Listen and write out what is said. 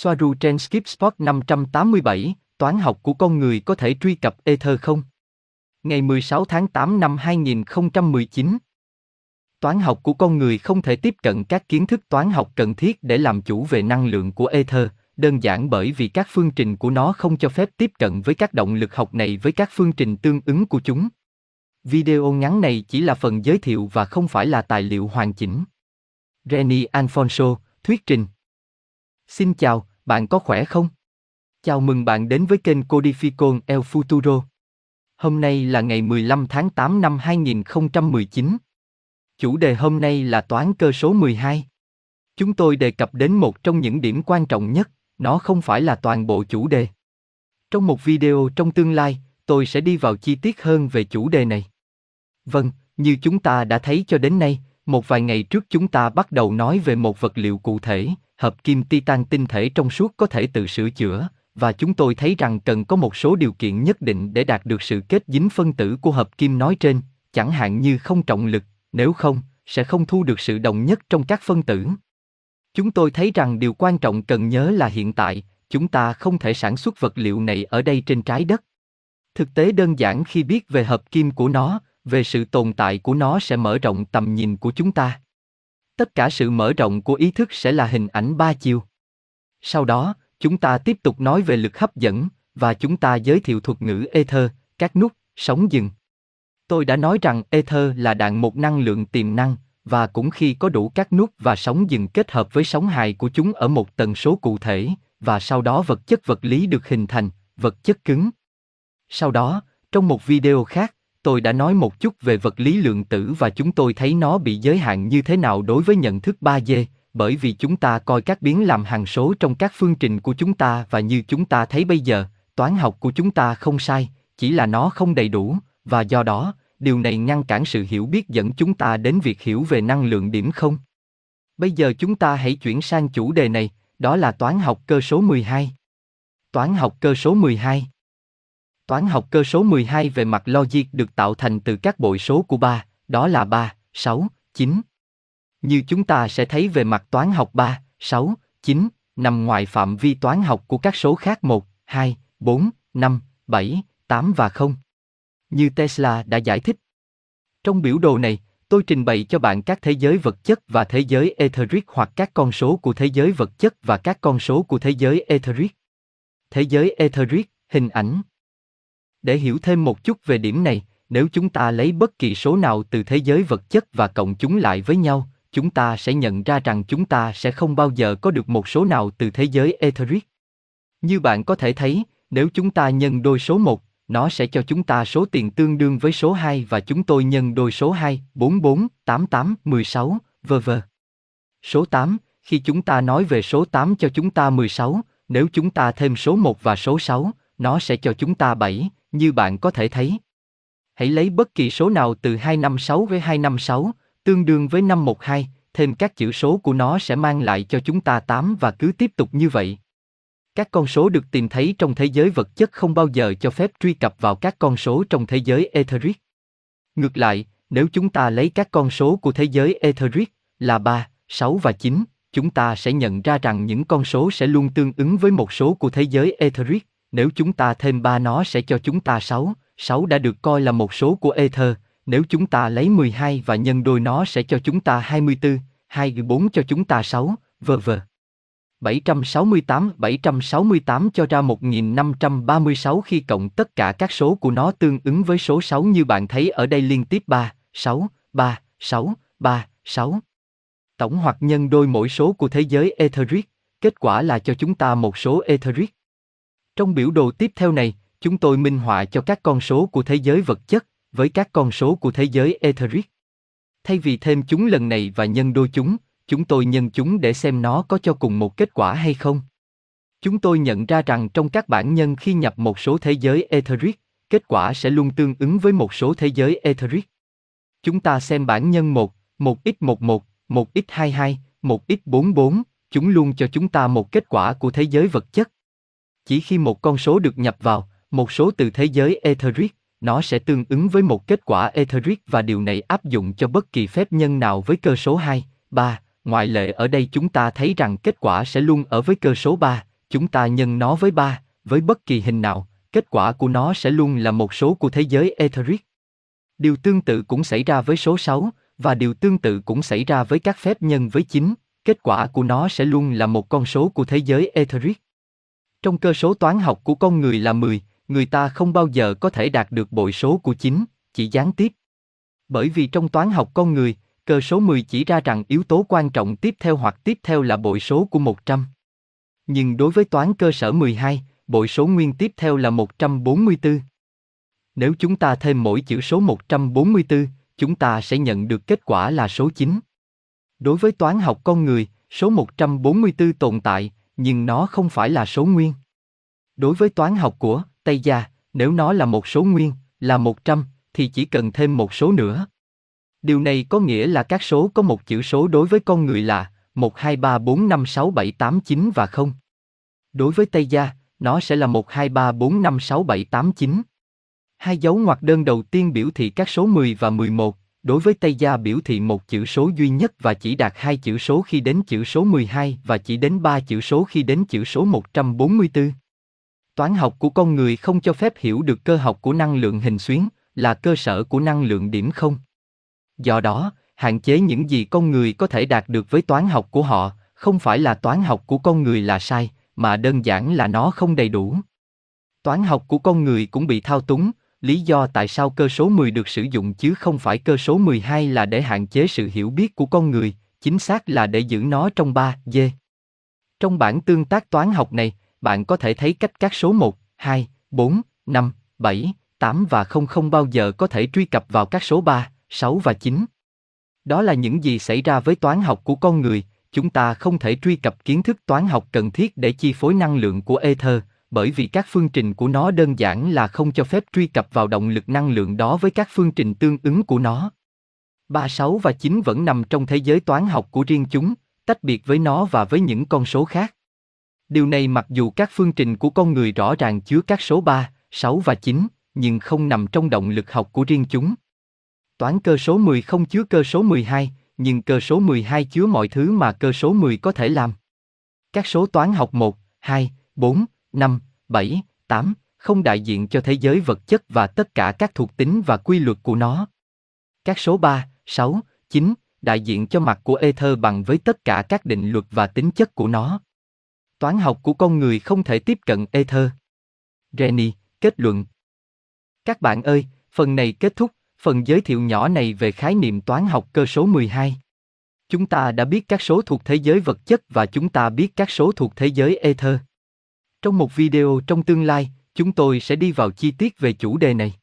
Soaru trên Skip Spot 587, toán học của con người có thể truy cập Ether không? Ngày 16 tháng 8 năm 2019 Toán học của con người không thể tiếp cận các kiến thức toán học cần thiết để làm chủ về năng lượng của Ether, đơn giản bởi vì các phương trình của nó không cho phép tiếp cận với các động lực học này với các phương trình tương ứng của chúng. Video ngắn này chỉ là phần giới thiệu và không phải là tài liệu hoàn chỉnh. Reni Alfonso, thuyết trình. Xin chào, bạn có khỏe không? Chào mừng bạn đến với kênh Codificon El Futuro. Hôm nay là ngày 15 tháng 8 năm 2019. Chủ đề hôm nay là toán cơ số 12. Chúng tôi đề cập đến một trong những điểm quan trọng nhất, nó không phải là toàn bộ chủ đề. Trong một video trong tương lai, tôi sẽ đi vào chi tiết hơn về chủ đề này. Vâng, như chúng ta đã thấy cho đến nay, một vài ngày trước chúng ta bắt đầu nói về một vật liệu cụ thể, hợp kim titan tinh thể trong suốt có thể tự sửa chữa, và chúng tôi thấy rằng cần có một số điều kiện nhất định để đạt được sự kết dính phân tử của hợp kim nói trên, chẳng hạn như không trọng lực, nếu không, sẽ không thu được sự đồng nhất trong các phân tử. Chúng tôi thấy rằng điều quan trọng cần nhớ là hiện tại, chúng ta không thể sản xuất vật liệu này ở đây trên trái đất. Thực tế đơn giản khi biết về hợp kim của nó, về sự tồn tại của nó sẽ mở rộng tầm nhìn của chúng ta. Tất cả sự mở rộng của ý thức sẽ là hình ảnh ba chiều. Sau đó, chúng ta tiếp tục nói về lực hấp dẫn, và chúng ta giới thiệu thuật ngữ ether, các nút, sóng dừng. Tôi đã nói rằng ether là đạn một năng lượng tiềm năng, và cũng khi có đủ các nút và sóng dừng kết hợp với sóng hài của chúng ở một tần số cụ thể, và sau đó vật chất vật lý được hình thành, vật chất cứng. Sau đó, trong một video khác, tôi đã nói một chút về vật lý lượng tử và chúng tôi thấy nó bị giới hạn như thế nào đối với nhận thức 3D, bởi vì chúng ta coi các biến làm hằng số trong các phương trình của chúng ta và như chúng ta thấy bây giờ, toán học của chúng ta không sai, chỉ là nó không đầy đủ, và do đó, điều này ngăn cản sự hiểu biết dẫn chúng ta đến việc hiểu về năng lượng điểm không. Bây giờ chúng ta hãy chuyển sang chủ đề này, đó là toán học cơ số 12. Toán học cơ số 12 Toán học cơ số 12 về mặt logic được tạo thành từ các bội số của 3, đó là 3, 6, 9. Như chúng ta sẽ thấy về mặt toán học 3, 6, 9, nằm ngoài phạm vi toán học của các số khác 1, 2, 4, 5, 7, 8 và 0. Như Tesla đã giải thích. Trong biểu đồ này, tôi trình bày cho bạn các thế giới vật chất và thế giới etheric hoặc các con số của thế giới vật chất và các con số của thế giới etheric. Thế giới etheric, hình ảnh. Để hiểu thêm một chút về điểm này, nếu chúng ta lấy bất kỳ số nào từ thế giới vật chất và cộng chúng lại với nhau, chúng ta sẽ nhận ra rằng chúng ta sẽ không bao giờ có được một số nào từ thế giới etheric. Như bạn có thể thấy, nếu chúng ta nhân đôi số 1, nó sẽ cho chúng ta số tiền tương đương với số 2 và chúng tôi nhân đôi số 2, 44, 88, 16, v.v. Số 8, khi chúng ta nói về số 8 cho chúng ta 16, nếu chúng ta thêm số 1 và số 6, nó sẽ cho chúng ta 7, như bạn có thể thấy. Hãy lấy bất kỳ số nào từ 256 với 256, tương đương với 512, thêm các chữ số của nó sẽ mang lại cho chúng ta 8 và cứ tiếp tục như vậy. Các con số được tìm thấy trong thế giới vật chất không bao giờ cho phép truy cập vào các con số trong thế giới etheric. Ngược lại, nếu chúng ta lấy các con số của thế giới etheric là 3, 6 và 9, chúng ta sẽ nhận ra rằng những con số sẽ luôn tương ứng với một số của thế giới etheric, nếu chúng ta thêm 3 nó sẽ cho chúng ta 6, 6 đã được coi là một số của ether, nếu chúng ta lấy 12 và nhân đôi nó sẽ cho chúng ta 24, 24 cho chúng ta 6, v.v. 768 768 cho ra 1536 khi cộng tất cả các số của nó tương ứng với số 6 như bạn thấy ở đây liên tiếp 3, 6, 3, 6, 3, 6. Tổng hoặc nhân đôi mỗi số của thế giới etheric, kết quả là cho chúng ta một số etheric. Trong biểu đồ tiếp theo này, chúng tôi minh họa cho các con số của thế giới vật chất với các con số của thế giới etheric. Thay vì thêm chúng lần này và nhân đôi chúng, chúng tôi nhân chúng để xem nó có cho cùng một kết quả hay không. Chúng tôi nhận ra rằng trong các bản nhân khi nhập một số thế giới etheric, kết quả sẽ luôn tương ứng với một số thế giới etheric. Chúng ta xem bản nhân 1, 1x11, 1x22, 1x44, chúng luôn cho chúng ta một kết quả của thế giới vật chất. Chỉ khi một con số được nhập vào, một số từ thế giới etheric, nó sẽ tương ứng với một kết quả etheric và điều này áp dụng cho bất kỳ phép nhân nào với cơ số 2, 3, ngoại lệ ở đây chúng ta thấy rằng kết quả sẽ luôn ở với cơ số 3, chúng ta nhân nó với 3, với bất kỳ hình nào, kết quả của nó sẽ luôn là một số của thế giới etheric. Điều tương tự cũng xảy ra với số 6, và điều tương tự cũng xảy ra với các phép nhân với 9, kết quả của nó sẽ luôn là một con số của thế giới etheric. Trong cơ số toán học của con người là 10, người ta không bao giờ có thể đạt được bội số của 9, chỉ gián tiếp. Bởi vì trong toán học con người, cơ số 10 chỉ ra rằng yếu tố quan trọng tiếp theo hoặc tiếp theo là bội số của 100. Nhưng đối với toán cơ sở 12, bội số nguyên tiếp theo là 144. Nếu chúng ta thêm mỗi chữ số 144, chúng ta sẽ nhận được kết quả là số 9. Đối với toán học con người, số 144 tồn tại, nhưng nó không phải là số nguyên. Đối với toán học của Tây Gia, nếu nó là một số nguyên, là 100, thì chỉ cần thêm một số nữa. Điều này có nghĩa là các số có một chữ số đối với con người là 1, 2, 3, 4, 5, 6, 7, 8, 9 và 0. Đối với Tây Gia, nó sẽ là 1, 2, 3, 4, 5, 6, 7, 8, 9. Hai dấu ngoặc đơn đầu tiên biểu thị các số 10 và 11, đối với Tây Gia biểu thị một chữ số duy nhất và chỉ đạt hai chữ số khi đến chữ số 12 và chỉ đến ba chữ số khi đến chữ số 144. Toán học của con người không cho phép hiểu được cơ học của năng lượng hình xuyến, là cơ sở của năng lượng điểm không. Do đó, hạn chế những gì con người có thể đạt được với toán học của họ, không phải là toán học của con người là sai, mà đơn giản là nó không đầy đủ. Toán học của con người cũng bị thao túng, lý do tại sao cơ số 10 được sử dụng chứ không phải cơ số 12 là để hạn chế sự hiểu biết của con người, chính xác là để giữ nó trong 3 d. Trong bản tương tác toán học này, bạn có thể thấy cách các số 1, 2, 4, 5, 7, 8 và 0 không bao giờ có thể truy cập vào các số 3, 6 và 9. Đó là những gì xảy ra với toán học của con người, chúng ta không thể truy cập kiến thức toán học cần thiết để chi phối năng lượng của ether, bởi vì các phương trình của nó đơn giản là không cho phép truy cập vào động lực năng lượng đó với các phương trình tương ứng của nó. 3, 6 và 9 vẫn nằm trong thế giới toán học của riêng chúng, tách biệt với nó và với những con số khác. Điều này mặc dù các phương trình của con người rõ ràng chứa các số 3, 6 và 9, nhưng không nằm trong động lực học của riêng chúng. Toán cơ số 10 không chứa cơ số 12, nhưng cơ số 12 chứa mọi thứ mà cơ số 10 có thể làm. Các số toán học 1, 2, 4, 5, 7, 8 không đại diện cho thế giới vật chất và tất cả các thuộc tính và quy luật của nó. Các số 3, 6, 9 đại diện cho mặt của ether bằng với tất cả các định luật và tính chất của nó. Toán học của con người không thể tiếp cận ether. Rennie, kết luận. Các bạn ơi, phần này kết thúc, phần giới thiệu nhỏ này về khái niệm toán học cơ số 12. Chúng ta đã biết các số thuộc thế giới vật chất và chúng ta biết các số thuộc thế giới ether. Trong một video trong tương lai, chúng tôi sẽ đi vào chi tiết về chủ đề này.